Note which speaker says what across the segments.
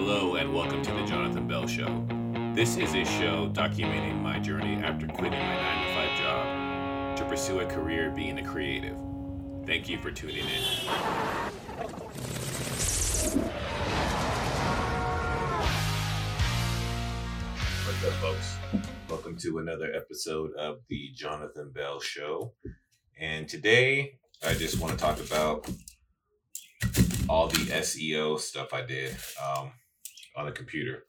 Speaker 1: Hello, and welcome to the Jonathan Bell Show. This is a show documenting my journey after quitting my 9 to 5 job to pursue a career being a creative. Thank you for tuning in. What's up, folks? Welcome to another episode of the Jonathan Bell Show. And today, I just want to talk about all the SEO stuff I did um, on the computer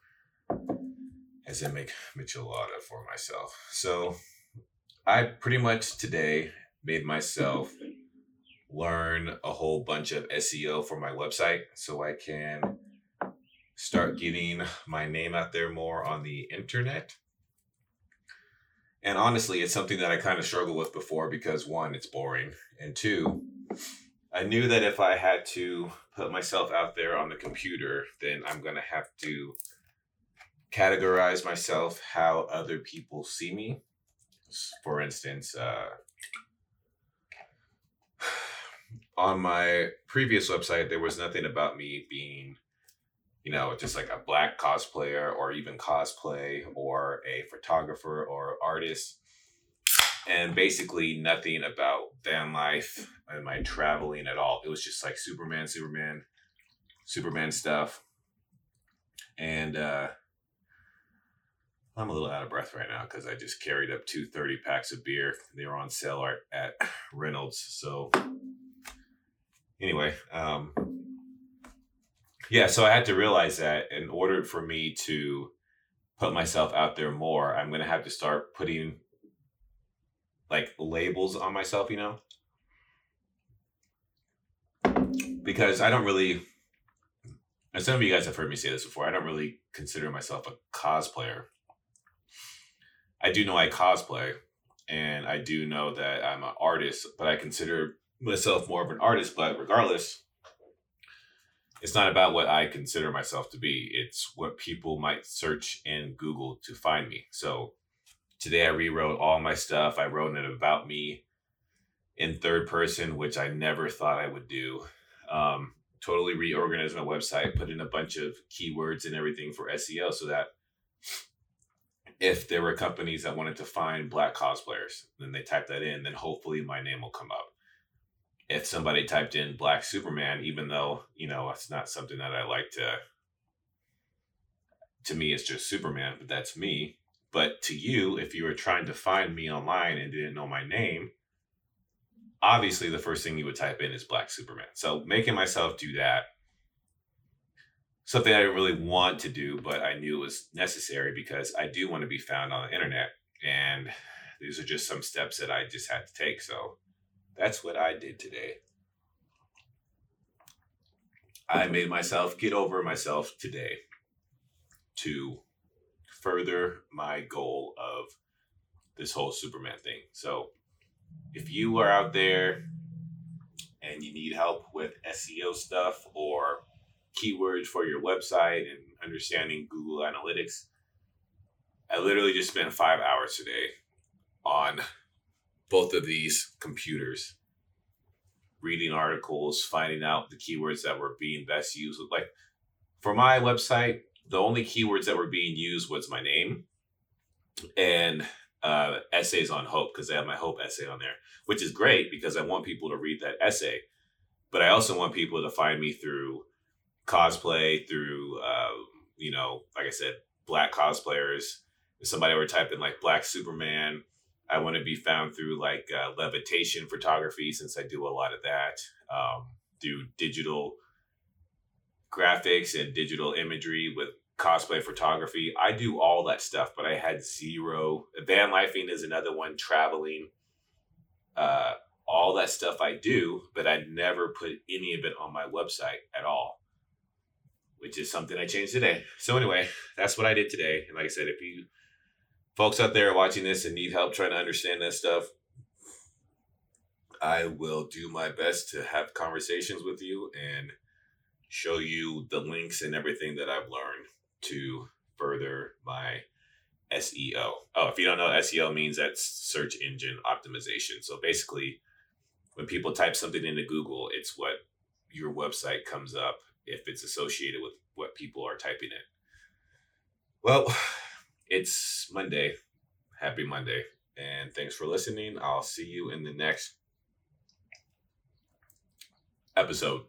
Speaker 1: as I make Michelada for myself. So I pretty much today made myself learn a whole bunch of SEO for my website so I can start getting my name out there more on the internet. And honestly, it's something that I kind of struggled with before because one, it's boring, and two, I knew that if I had to put myself out there on the computer, then I'm going to have to categorize myself how other people see me. For instance, uh, on my previous website, there was nothing about me being, you know, just like a black cosplayer or even cosplay or a photographer or artist and basically nothing about van life and my traveling at all. It was just like Superman, Superman, Superman stuff. And uh I'm a little out of breath right now because I just carried up two 30 packs of beer. They were on sale at Reynolds. So anyway, um yeah, so I had to realize that in order for me to put myself out there more, I'm gonna have to start putting like labels on myself, you know? Because I don't really, and some of you guys have heard me say this before, I don't really consider myself a cosplayer. I do know I cosplay, and I do know that I'm an artist, but I consider myself more of an artist. But regardless, it's not about what I consider myself to be, it's what people might search in Google to find me. So, Today I rewrote all my stuff. I wrote it about me in third person, which I never thought I would do. Um, totally reorganized my website, put in a bunch of keywords and everything for SEO so that if there were companies that wanted to find black cosplayers, then they type that in, then hopefully my name will come up. If somebody typed in black Superman, even though, you know, it's not something that I like to to me it's just Superman, but that's me but to you, if you were trying to find me online and didn't know my name, obviously the first thing you would type in is Black Superman. So making myself do that, something I didn't really want to do, but I knew was necessary because I do want to be found on the internet. And these are just some steps that I just had to take. So that's what I did today. I made myself get over myself today to further my goal of this whole Superman thing. So if you are out there and you need help with SEO stuff or keywords for your website and understanding Google Analytics, I literally just spent five hours today on both of these computers reading articles, finding out the keywords that were being best used. Like for my website, the only keywords that were being used was my name and uh, essays on hope because I have my hope essay on there, which is great because I want people to read that essay. But I also want people to find me through cosplay, through, uh, you know, like I said, black cosplayers. If somebody were typing like Black Superman, I want to be found through like uh, levitation photography since I do a lot of that, um, through digital graphics and digital imagery with cosplay photography. I do all that stuff, but I had zero. Van lifing is another one, traveling, uh, all that stuff I do, but I never put any of it on my website at all, which is something I changed today. So, anyway, that's what I did today. And like I said, if you folks out there are watching this and need help trying to understand this stuff, I will do my best to have conversations with you and show you the links and everything that I've learned to further my SEO. Oh, if you don't know, SEO means that's search engine optimization. So basically, when people type something into Google, it's what your website comes up if it's associated with what people are typing in. Well, it's Monday. Happy Monday. And thanks for listening. I'll see you in the next episode.